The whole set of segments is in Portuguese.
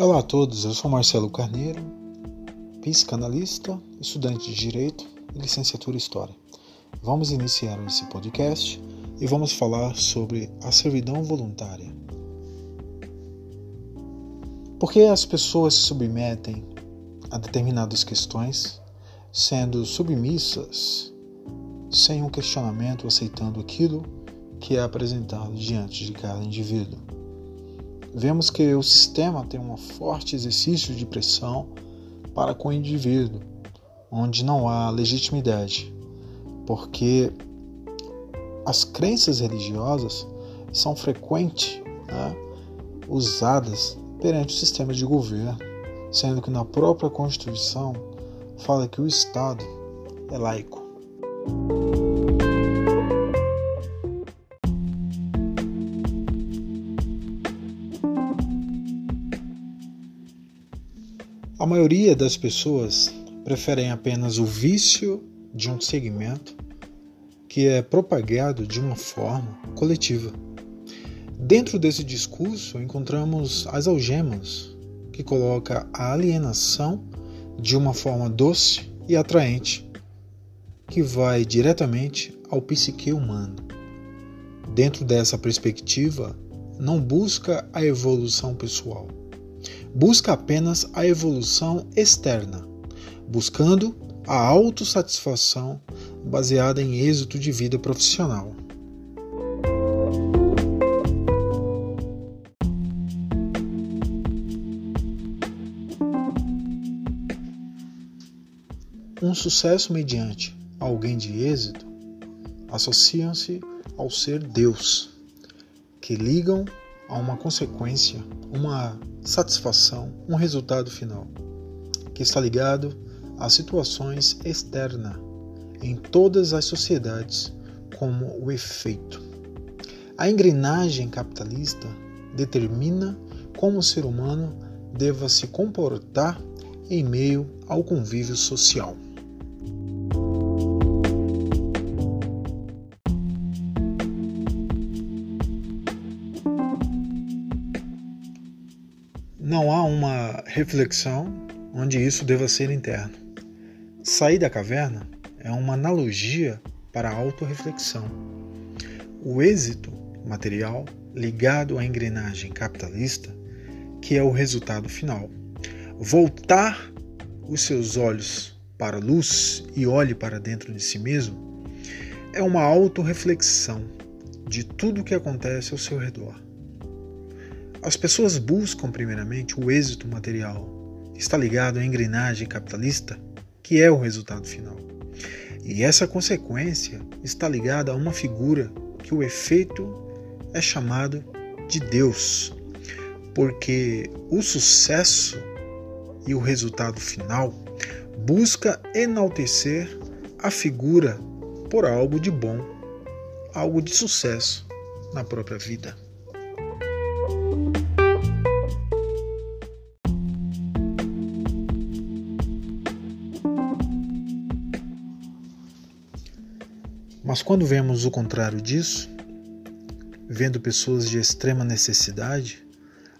Olá a todos, eu sou Marcelo Carneiro, psicanalista, estudante de Direito e licenciatura em História. Vamos iniciar esse podcast e vamos falar sobre a servidão voluntária. Por que as pessoas se submetem a determinadas questões, sendo submissas, sem um questionamento, aceitando aquilo que é apresentado diante de cada indivíduo? Vemos que o sistema tem um forte exercício de pressão para com o indivíduo, onde não há legitimidade, porque as crenças religiosas são frequentes né, usadas perante o sistema de governo, sendo que na própria Constituição fala que o Estado é laico. A maioria das pessoas preferem apenas o vício de um segmento que é propagado de uma forma coletiva. Dentro desse discurso encontramos as algemas, que coloca a alienação de uma forma doce e atraente, que vai diretamente ao psique humano. Dentro dessa perspectiva, não busca a evolução pessoal busca apenas a evolução externa, buscando a autossatisfação baseada em êxito de vida profissional. Um sucesso mediante alguém de êxito associam-se ao ser Deus, que ligam a uma consequência, uma satisfação, um resultado final, que está ligado a situações externas em todas as sociedades, como o efeito. A engrenagem capitalista determina como o ser humano deva se comportar em meio ao convívio social. Não há uma reflexão onde isso deva ser interno. Sair da caverna é uma analogia para a autorreflexão. O êxito material ligado à engrenagem capitalista, que é o resultado final. Voltar os seus olhos para a luz e olhe para dentro de si mesmo é uma autorreflexão de tudo o que acontece ao seu redor. As pessoas buscam, primeiramente, o êxito material. Está ligado à engrenagem capitalista, que é o resultado final. E essa consequência está ligada a uma figura que o efeito é chamado de Deus, porque o sucesso e o resultado final busca enaltecer a figura por algo de bom, algo de sucesso na própria vida. Mas quando vemos o contrário disso, vendo pessoas de extrema necessidade,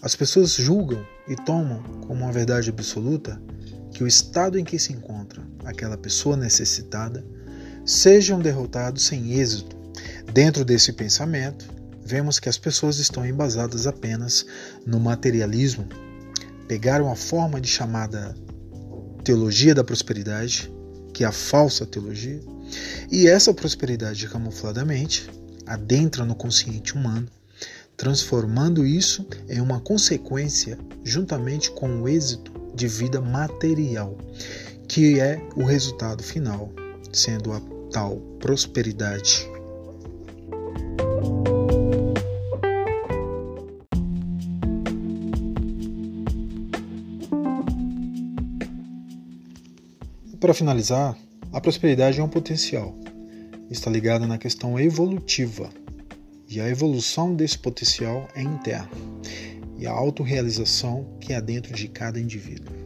as pessoas julgam e tomam como uma verdade absoluta que o estado em que se encontra aquela pessoa necessitada sejam derrotados sem êxito. Dentro desse pensamento, vemos que as pessoas estão embasadas apenas no materialismo. Pegaram a forma de chamada teologia da prosperidade, que é a falsa teologia, e essa prosperidade camufladamente adentra no consciente humano, transformando isso em uma consequência juntamente com o êxito de vida material, que é o resultado final, sendo a tal prosperidade. Para finalizar, a prosperidade é um potencial. Está ligada na questão evolutiva. E a evolução desse potencial é interna. E a autorrealização que há dentro de cada indivíduo.